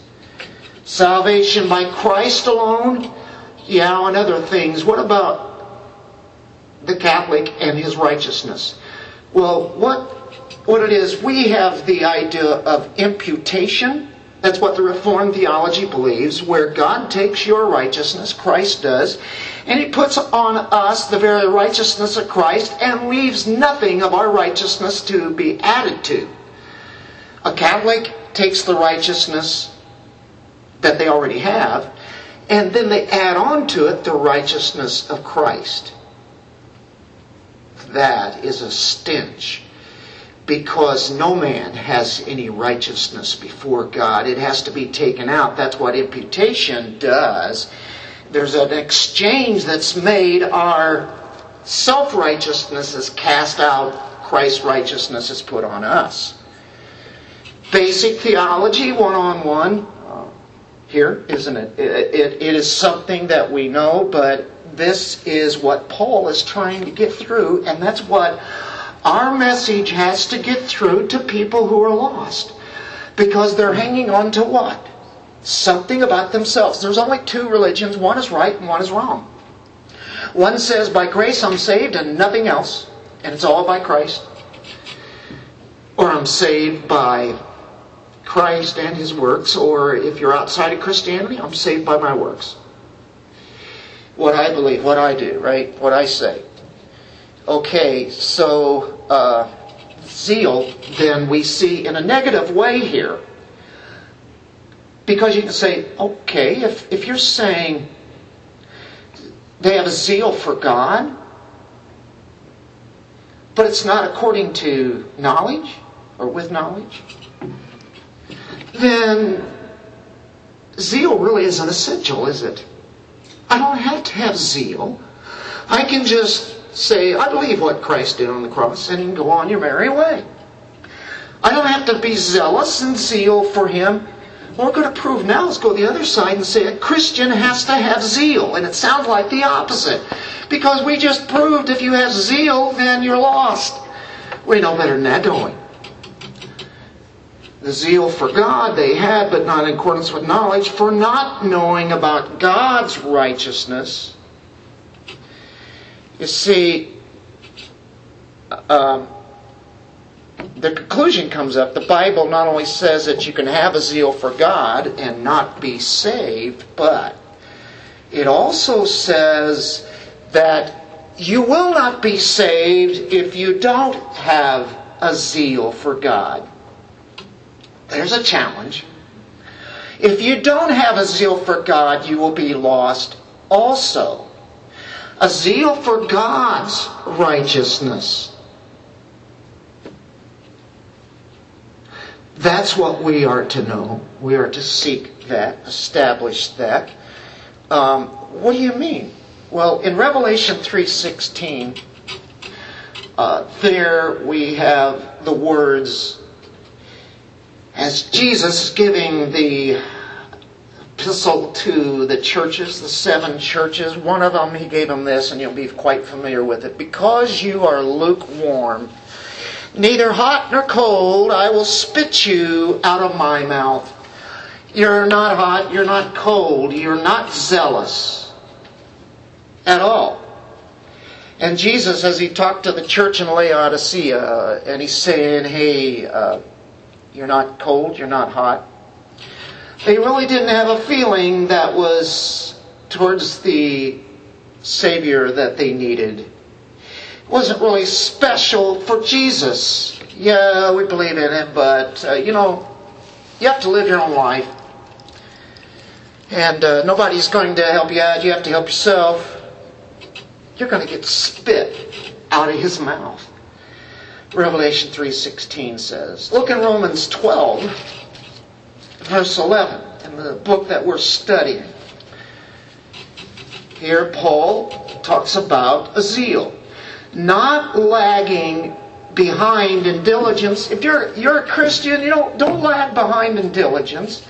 Salvation by Christ alone, yeah, and other things. What about the Catholic and his righteousness? Well, what what it is, we have the idea of imputation that's what the Reformed theology believes, where God takes your righteousness, Christ does, and He puts on us the very righteousness of Christ and leaves nothing of our righteousness to be added to. A Catholic takes the righteousness that they already have, and then they add on to it the righteousness of Christ. That is a stench because no man has any righteousness before God. It has to be taken out. That's what imputation does. There's an exchange that's made. Our self righteousness is cast out, Christ's righteousness is put on us. Basic theology, one on one. Here, isn't it? It, it? it is something that we know, but this is what Paul is trying to get through, and that's what our message has to get through to people who are lost. Because they're hanging on to what? Something about themselves. There's only two religions. One is right and one is wrong. One says, by grace I'm saved and nothing else. And it's all by Christ. Or I'm saved by Christ and His works. Or if you're outside of Christianity, I'm saved by my works. What I believe, what I do, right? What I say. Okay, so uh, zeal, then we see in a negative way here. Because you can say, okay, if, if you're saying they have a zeal for God, but it's not according to knowledge or with knowledge, then zeal really isn't essential, is it? I don't have to have zeal. I can just say, I believe what Christ did on the cross, and go on your merry way. I don't have to be zealous and zeal for Him. What we're going to prove now is go the other side and say a Christian has to have zeal. And it sounds like the opposite. Because we just proved if you have zeal, then you're lost. We know better than that, don't we? The zeal for God they had, but not in accordance with knowledge, for not knowing about God's righteousness. You see, um, the conclusion comes up. The Bible not only says that you can have a zeal for God and not be saved, but it also says that you will not be saved if you don't have a zeal for God. There's a challenge. If you don't have a zeal for God, you will be lost also. A zeal for God's righteousness. That's what we are to know. We are to seek that, establish that. Um, what do you mean? Well, in Revelation 3.16, uh, there we have the words, as Jesus giving the epistle to the churches, the seven churches, one of them he gave them this, and you'll be quite familiar with it. Because you are lukewarm, neither hot nor cold, I will spit you out of my mouth. You're not hot, you're not cold, you're not zealous at all. And Jesus, as he talked to the church in Laodicea, and he's saying, hey, uh, you're not cold, you're not hot. They really didn't have a feeling that was towards the Savior that they needed. It wasn't really special for Jesus. Yeah, we believe in him, but, uh, you know, you have to live your own life. And uh, nobody's going to help you out. You have to help yourself you're going to get spit out of his mouth. Revelation 3:16 says. Look in Romans 12 verse 11 in the book that we're studying. Here Paul talks about a zeal, not lagging behind in diligence. If you're you're a Christian, you don't don't lag behind in diligence.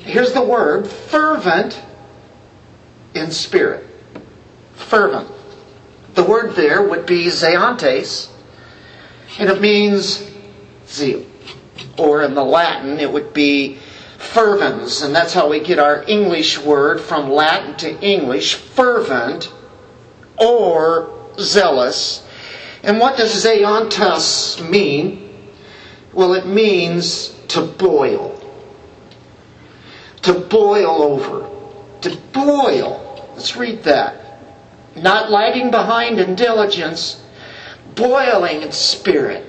Here's the word, fervent in spirit. Fervent. The word there would be zeontes, and it means zeal. Or in the Latin, it would be fervens, and that's how we get our English word from Latin to English, fervent or zealous. And what does zeontes mean? Well, it means to boil. To boil over. To boil. Let's read that not lagging behind in diligence, boiling in spirit,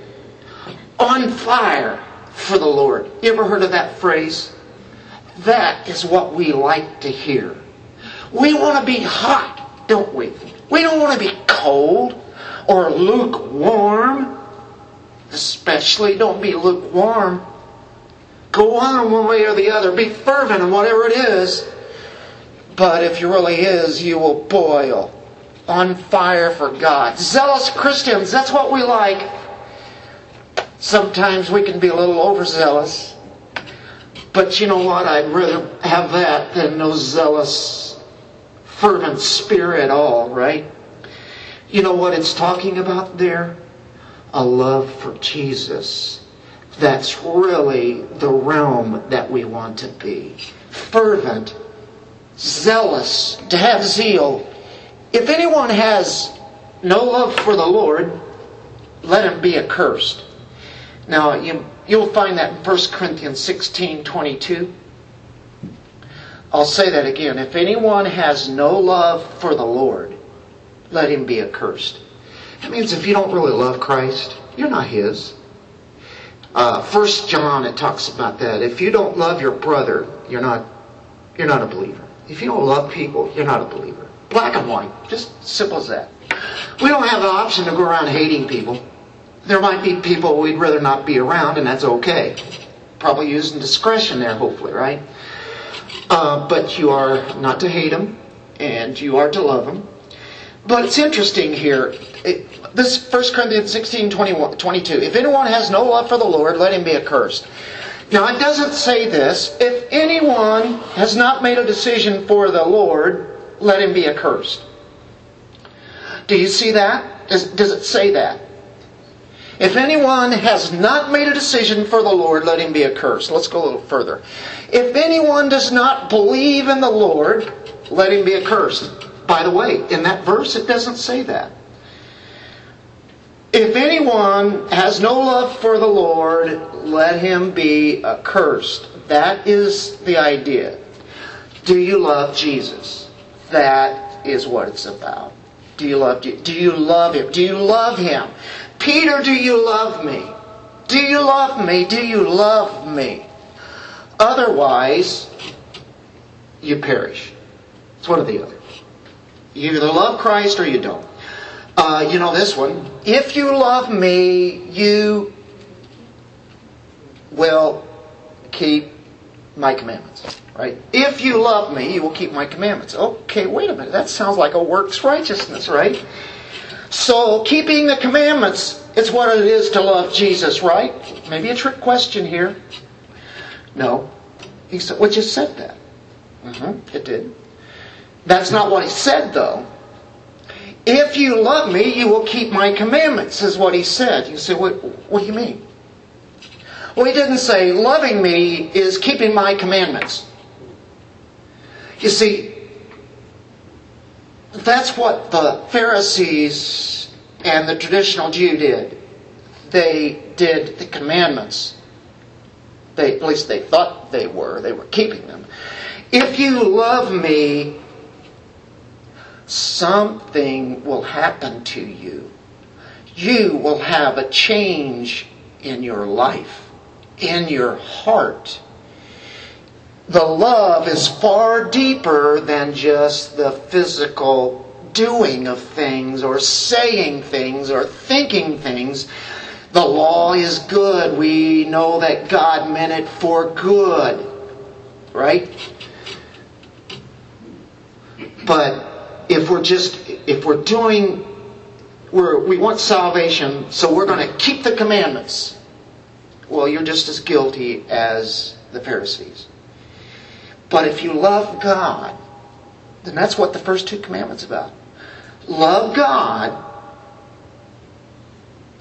on fire for the Lord. You ever heard of that phrase? That is what we like to hear. We want to be hot, don't we? We don't want to be cold or lukewarm. Especially, don't be lukewarm. Go on one way or the other. Be fervent in whatever it is. But if you really is, you will boil on fire for God. Zealous Christians, that's what we like. Sometimes we can be a little overzealous. But you know what? I'd rather have that than no zealous, fervent spirit at all, right? You know what it's talking about there? A love for Jesus. That's really the realm that we want to be. Fervent, zealous, to have zeal, if anyone has no love for the Lord, let him be accursed. Now, you, you'll find that in 1 Corinthians 16 22. I'll say that again. If anyone has no love for the Lord, let him be accursed. That means if you don't really love Christ, you're not his. Uh, First John, it talks about that. If you don't love your brother, you're not, you're not a believer. If you don't love people, you're not a believer. Black and white. Just simple as that. We don't have the option to go around hating people. There might be people we'd rather not be around, and that's okay. Probably using discretion there, hopefully, right? Uh, but you are not to hate them, and you are to love them. But it's interesting here. It, this 1 Corinthians 16 21, 22. If anyone has no love for the Lord, let him be accursed. Now, it doesn't say this. If anyone has not made a decision for the Lord, let him be accursed. Do you see that? Does, does it say that? If anyone has not made a decision for the Lord, let him be accursed. Let's go a little further. If anyone does not believe in the Lord, let him be accursed. By the way, in that verse, it doesn't say that. If anyone has no love for the Lord, let him be accursed. That is the idea. Do you love Jesus? That is what it's about. Do you love do you love him? Do you love him? Peter, do you love me? Do you love me? Do you love me? Otherwise, you perish. It's one or the other. You either love Christ or you don't. Uh, you know this one. If you love me, you will keep my commandments. Right? If you love me, you will keep my commandments. Okay, wait a minute. That sounds like a works righteousness, right? So, keeping the commandments is what it is to love Jesus, right? Maybe a trick question here. No. He said, well, just said that. Mm-hmm, it did. That's not what he said, though. If you love me, you will keep my commandments, is what he said. You say, what, what do you mean? Well, he didn't say, loving me is keeping my commandments. You see, that's what the Pharisees and the traditional Jew did. They did the commandments. They, at least they thought they were. They were keeping them. If you love me, something will happen to you. You will have a change in your life, in your heart the love is far deeper than just the physical doing of things or saying things or thinking things. The law is good. We know that God meant it for good. Right? But if we're just, if we're doing, we're, we want salvation, so we're going to keep the commandments. Well, you're just as guilty as the Pharisees. But if you love God, then that's what the first two commandments about. Love God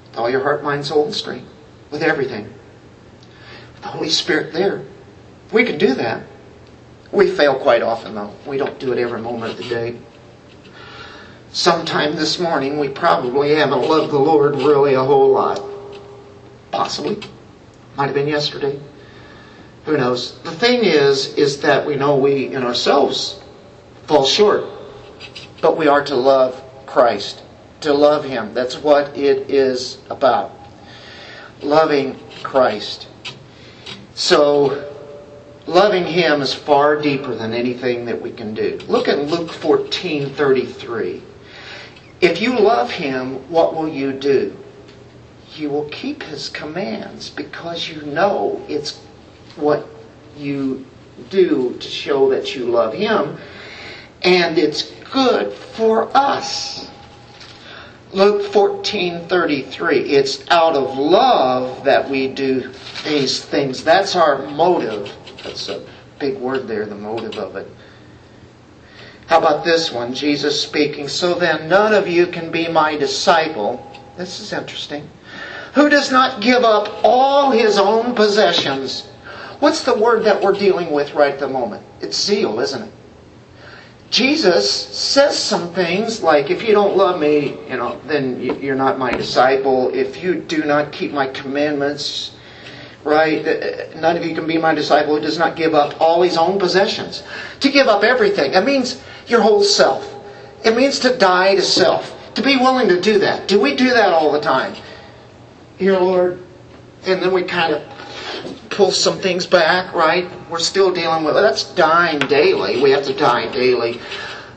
with all your heart, mind, soul, and strength, with everything. With the Holy Spirit there. We can do that. We fail quite often, though. We don't do it every moment of the day. Sometime this morning, we probably haven't loved the Lord really a whole lot. Possibly. Might have been yesterday. Who knows? The thing is, is that we know we in ourselves fall short. But we are to love Christ, to love Him. That's what it is about. Loving Christ. So, loving Him is far deeper than anything that we can do. Look at Luke 14 33. If you love Him, what will you do? You will keep His commands because you know it's what you do to show that you love Him, and it's good for us. Luke 14:33 It's out of love that we do these things. That's our motive. That's a big word there, the motive of it. How about this one? Jesus speaking, So then none of you can be my disciple. This is interesting. Who does not give up all his own possessions What's the word that we're dealing with right at the moment? It's zeal, isn't it? Jesus says some things like, if you don't love me, you know, then you're not my disciple. If you do not keep my commandments, right, uh, none of you can be my disciple who does not give up all his own possessions. To give up everything. It means your whole self. It means to die to self. To be willing to do that. Do we do that all the time? Here, Lord. And then we kind of pull some things back, right? We're still dealing with that's dying daily. We have to die daily.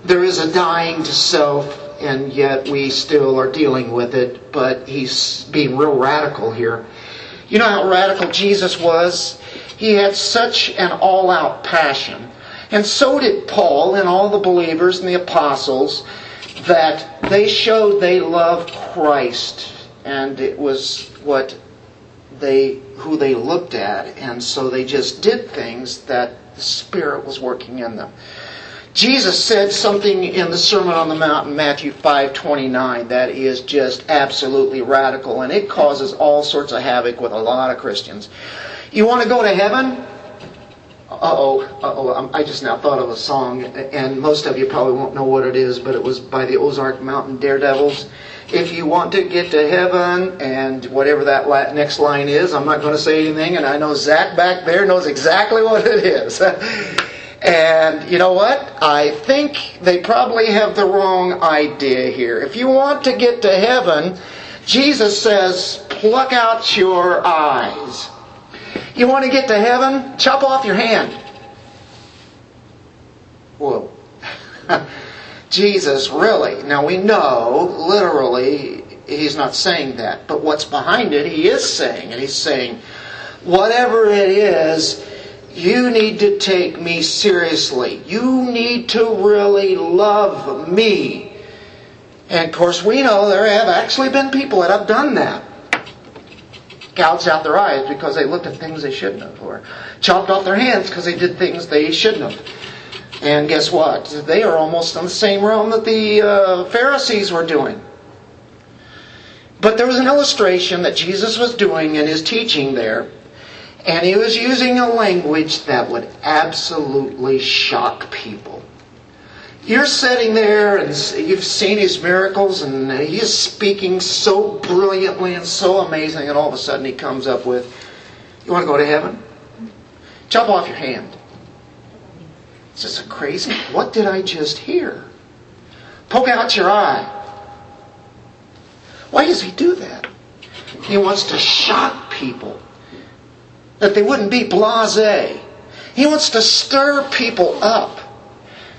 There is a dying to self, and yet we still are dealing with it, but he's being real radical here. You know how radical Jesus was? He had such an all out passion. And so did Paul and all the believers and the apostles that they showed they loved Christ. And it was what they who they looked at, and so they just did things that the Spirit was working in them. Jesus said something in the Sermon on the Mount in Matthew 5:29 that is just absolutely radical and it causes all sorts of havoc with a lot of Christians. You want to go to heaven? Uh-oh, uh-oh, I just now thought of a song and most of you probably won't know what it is, but it was by the Ozark Mountain Daredevils. If you want to get to heaven and whatever that next line is, I'm not going to say anything and I know Zach back there knows exactly what it is. And you know what? I think they probably have the wrong idea here. If you want to get to heaven, Jesus says, pluck out your eyes. You want to get to heaven? Chop off your hand. Whoa. Jesus, really? Now we know, literally, he's not saying that. But what's behind it, he is saying. And he's saying, whatever it is, you need to take me seriously. You need to really love me. And of course, we know there have actually been people that have done that. Gouged out their eyes because they looked at things they shouldn't have, or chopped off their hands because they did things they shouldn't have. And guess what? They are almost in the same realm that the uh, Pharisees were doing. But there was an illustration that Jesus was doing in his teaching there and he was using a language that would absolutely shock people. You're sitting there and you've seen his miracles and he's speaking so brilliantly and so amazing and all of a sudden he comes up with, you want to go to heaven? Chop off your hand. Is this crazy? What did I just hear? Poke out your eye. Why does he do that? He wants to shock people that they wouldn't be blase. He wants to stir people up.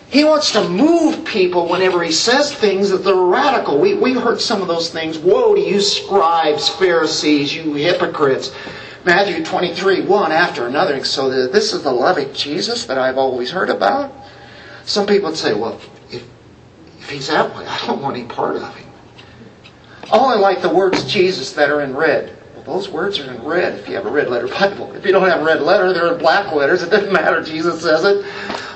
He wants to move people whenever he says things that are radical. We, we heard some of those things. Woe to you, scribes, Pharisees, you hypocrites. Matthew 23, one after another. So this is the loving Jesus that I've always heard about. Some people would say, well, if, if he's that way, I don't want any part of him. Only like the words Jesus that are in red. Well, those words are in red if you have a red letter Bible. If you don't have a red letter, they're in black letters. It doesn't matter. Jesus says it.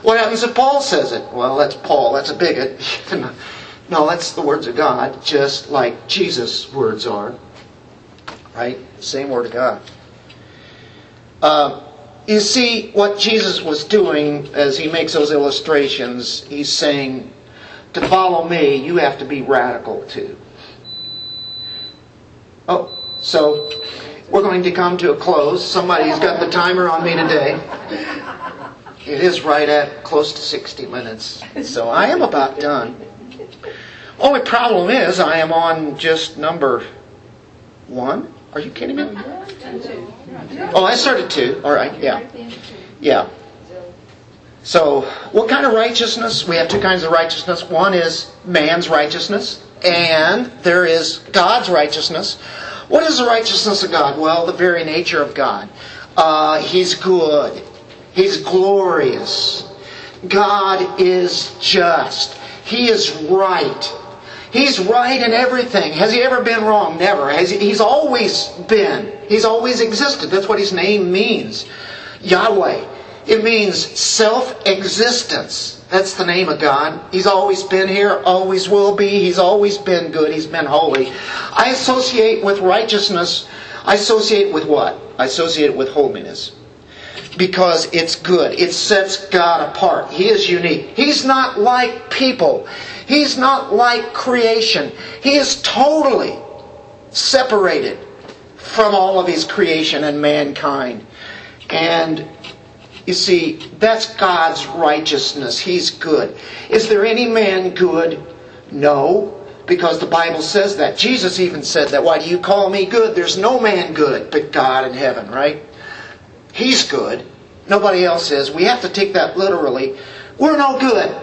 What happens if Paul says it? Well, that's Paul. That's a bigot. no, that's the words of God, just like Jesus' words are. Right? Same word of God. Uh, you see, what Jesus was doing as he makes those illustrations, he's saying, to follow me, you have to be radical too. Oh, so we're going to come to a close. Somebody's got the timer on me today. It is right at close to 60 minutes. So I am about done. Only problem is I am on just number one. Are you kidding me? Oh, I started two. All right, yeah. Yeah. So, what kind of righteousness? We have two kinds of righteousness. One is man's righteousness, and there is God's righteousness. What is the righteousness of God? Well, the very nature of God. Uh, he's good. He's glorious. God is just. He is right. He's right in everything. Has he ever been wrong? Never. He, he's always been. He's always existed. That's what his name means. Yahweh. It means self-existence. That's the name of God. He's always been here, always will be. He's always been good. He's been holy. I associate with righteousness, I associate with what? I associate with holiness. Because it's good. It sets God apart. He is unique. He's not like people. He's not like creation. He is totally separated from all of His creation and mankind. And you see, that's God's righteousness. He's good. Is there any man good? No, because the Bible says that. Jesus even said that. Why do you call me good? There's no man good but God in heaven, right? He's good. Nobody else is. We have to take that literally. We're no good.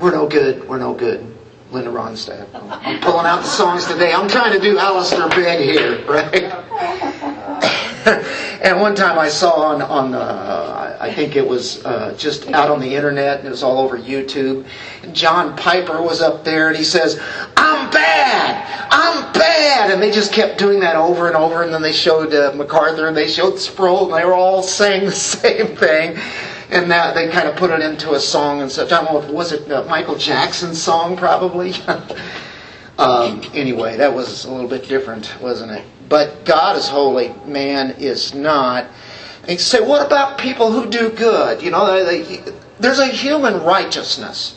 We're no good. We're no good. Linda Ronstadt. I'm pulling out the songs today. I'm trying to do Alistair Begg here, right? and one time I saw on, on uh, I think it was uh, just out on the internet, and it was all over YouTube. John Piper was up there and he says, I'm bad! I'm bad! And they just kept doing that over and over. And then they showed uh, MacArthur and they showed Sproul and they were all saying the same thing. and that they kind of put it into a song and such. I don't know if was it uh, Michael Jackson's song, probably. um, anyway, that was a little bit different, wasn't it? But God is holy, man is not. And say, what about people who do good? You know, they, they, there's a human righteousness.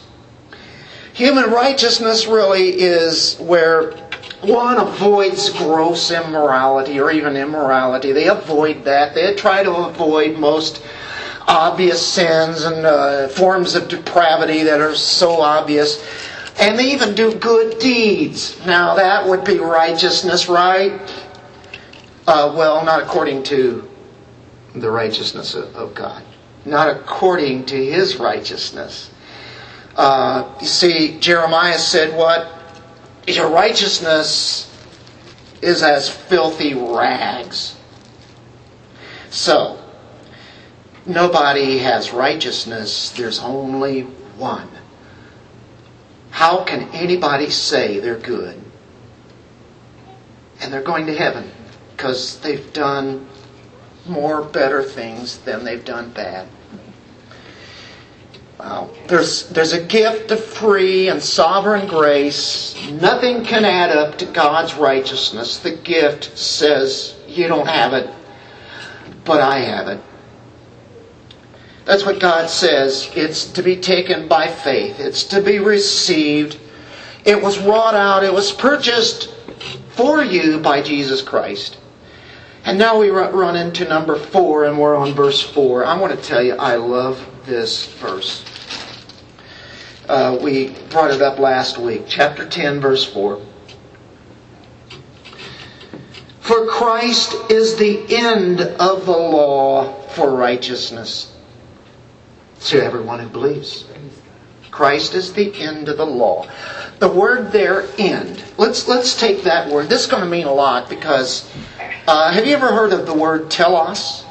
Human righteousness really is where one avoids gross immorality or even immorality. They avoid that. They try to avoid most obvious sins and uh, forms of depravity that are so obvious. And they even do good deeds. Now, that would be righteousness, right? Uh, well, not according to the righteousness of God, not according to His righteousness. Uh, you see, Jeremiah said, What? Your righteousness is as filthy rags. So, nobody has righteousness, there's only one. How can anybody say they're good? And they're going to heaven because they've done more better things than they've done bad. Wow. There's, there's a gift of free and sovereign grace. Nothing can add up to God's righteousness. The gift says, You don't have it, but I have it. That's what God says. It's to be taken by faith, it's to be received. It was wrought out, it was purchased for you by Jesus Christ. And now we run into number four, and we're on verse four. I want to tell you, I love this verse. Uh, we brought it up last week, chapter 10, verse 4. For Christ is the end of the law for righteousness to everyone who believes. Christ is the end of the law. The word there, end. Let's let's take that word. This is going to mean a lot because uh, have you ever heard of the word telos?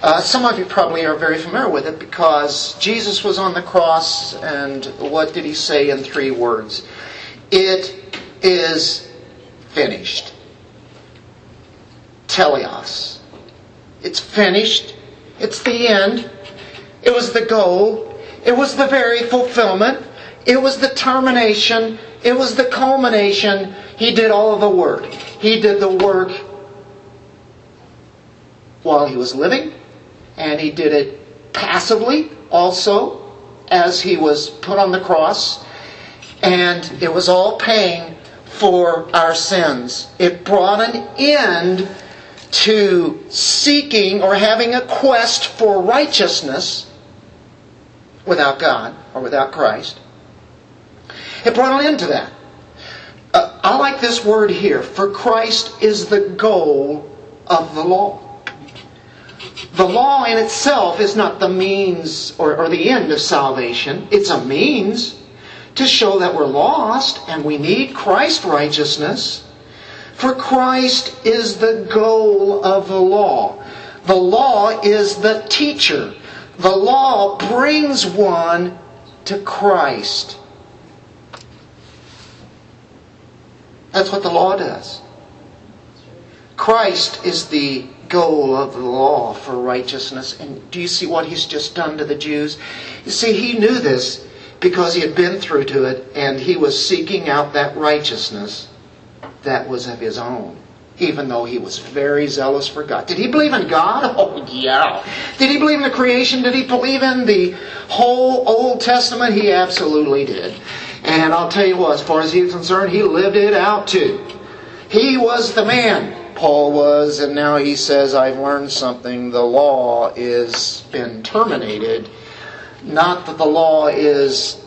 Uh, some of you probably are very familiar with it because Jesus was on the cross, and what did he say in three words? It is finished. Teleos. It's finished. It's the end. It was the goal. It was the very fulfillment. It was the termination. It was the culmination. He did all of the work. He did the work while he was living, and he did it passively also as he was put on the cross. And it was all paying for our sins. It brought an end to seeking or having a quest for righteousness without God or without Christ. It brought an end to that. Uh, I like this word here. For Christ is the goal of the law. The law in itself is not the means or, or the end of salvation. It's a means to show that we're lost and we need Christ's righteousness. For Christ is the goal of the law. The law is the teacher. The law brings one to Christ. That's what the law does. Christ is the goal of the law for righteousness. And do you see what he's just done to the Jews? You see, he knew this because he had been through to it and he was seeking out that righteousness that was of his own. Even though he was very zealous for God. Did he believe in God? Oh, yeah. Did he believe in the creation? Did he believe in the whole Old Testament? He absolutely did. And I'll tell you what, as far as he was concerned, he lived it out too. He was the man. Paul was, and now he says, I've learned something. The law is been terminated. Not that the law is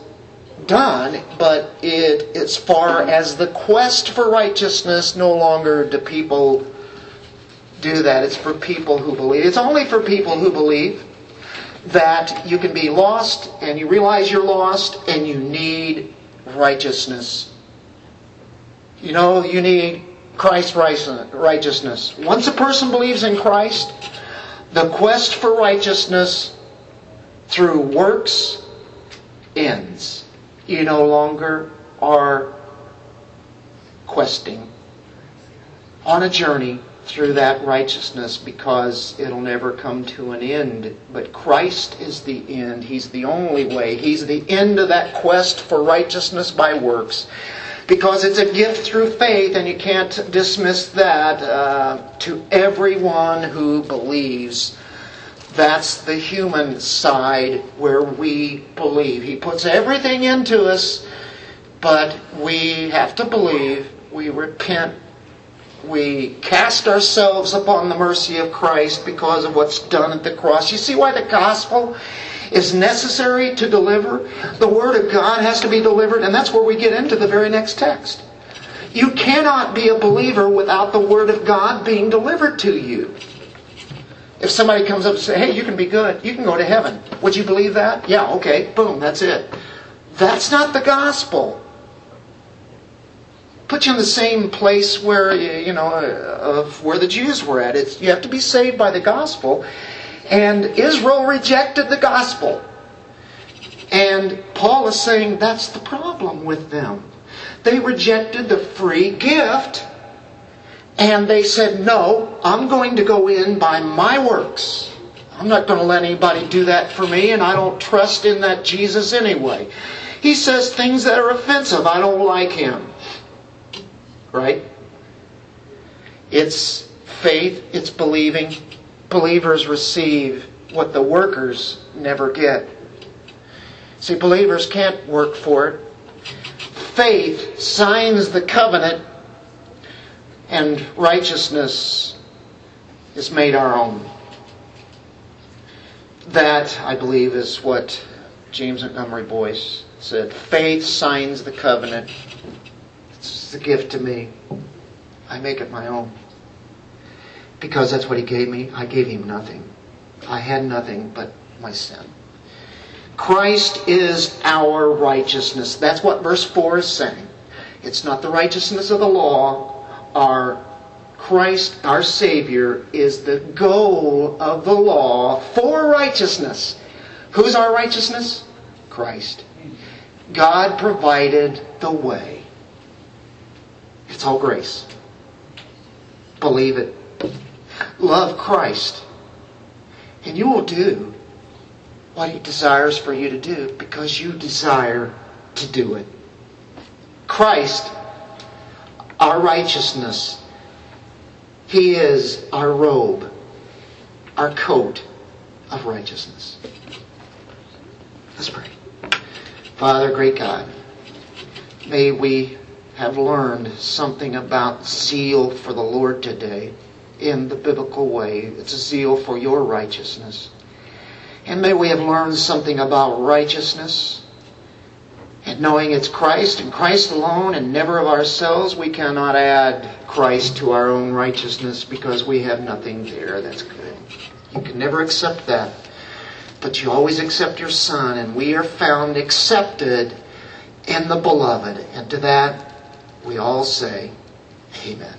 done, but it as far as the quest for righteousness, no longer do people do that. It's for people who believe. It's only for people who believe that you can be lost and you realize you're lost and you need righteousness. You know, you need Christ's righteousness. Once a person believes in Christ, the quest for righteousness through works ends. You no longer are questing on a journey through that righteousness because it'll never come to an end. But Christ is the end. He's the only way. He's the end of that quest for righteousness by works. Because it's a gift through faith, and you can't dismiss that uh, to everyone who believes. That's the human side where we believe. He puts everything into us, but we have to believe. We repent we cast ourselves upon the mercy of Christ because of what's done at the cross. You see why the gospel is necessary to deliver? The Word of God has to be delivered, and that's where we get into the very next text. You cannot be a believer without the Word of God being delivered to you. If somebody comes up and says, hey, you can be good, you can go to heaven. Would you believe that? Yeah, okay, boom, that's it. That's not the gospel put you in the same place where you know of where the Jews were at. It's, you have to be saved by the gospel, and Israel rejected the gospel. And Paul is saying that's the problem with them. They rejected the free gift, and they said, "No, I'm going to go in by my works." I'm not going to let anybody do that for me, and I don't trust in that Jesus anyway. He says things that are offensive. I don't like him right? It's faith, it's believing. Believers receive what the workers never get. See, believers can't work for it. Faith signs the covenant, and righteousness is made our own. That, I believe, is what James Montgomery Boice said. Faith signs the covenant, it's a gift to me. I make it my own. Because that's what He gave me. I gave Him nothing. I had nothing but my sin. Christ is our righteousness. That's what verse 4 is saying. It's not the righteousness of the law. Our Christ, our Savior, is the goal of the law for righteousness. Who's our righteousness? Christ. God provided the way. It's all grace. Believe it. Love Christ. And you will do what He desires for you to do because you desire to do it. Christ, our righteousness, He is our robe, our coat of righteousness. Let's pray. Father, great God, may we have learned something about zeal for the Lord today in the biblical way. It's a zeal for your righteousness. And may we have learned something about righteousness and knowing it's Christ and Christ alone and never of ourselves, we cannot add Christ to our own righteousness because we have nothing there that's good. You can never accept that. But you always accept your Son, and we are found accepted in the Beloved. And to that, we all say, Amen.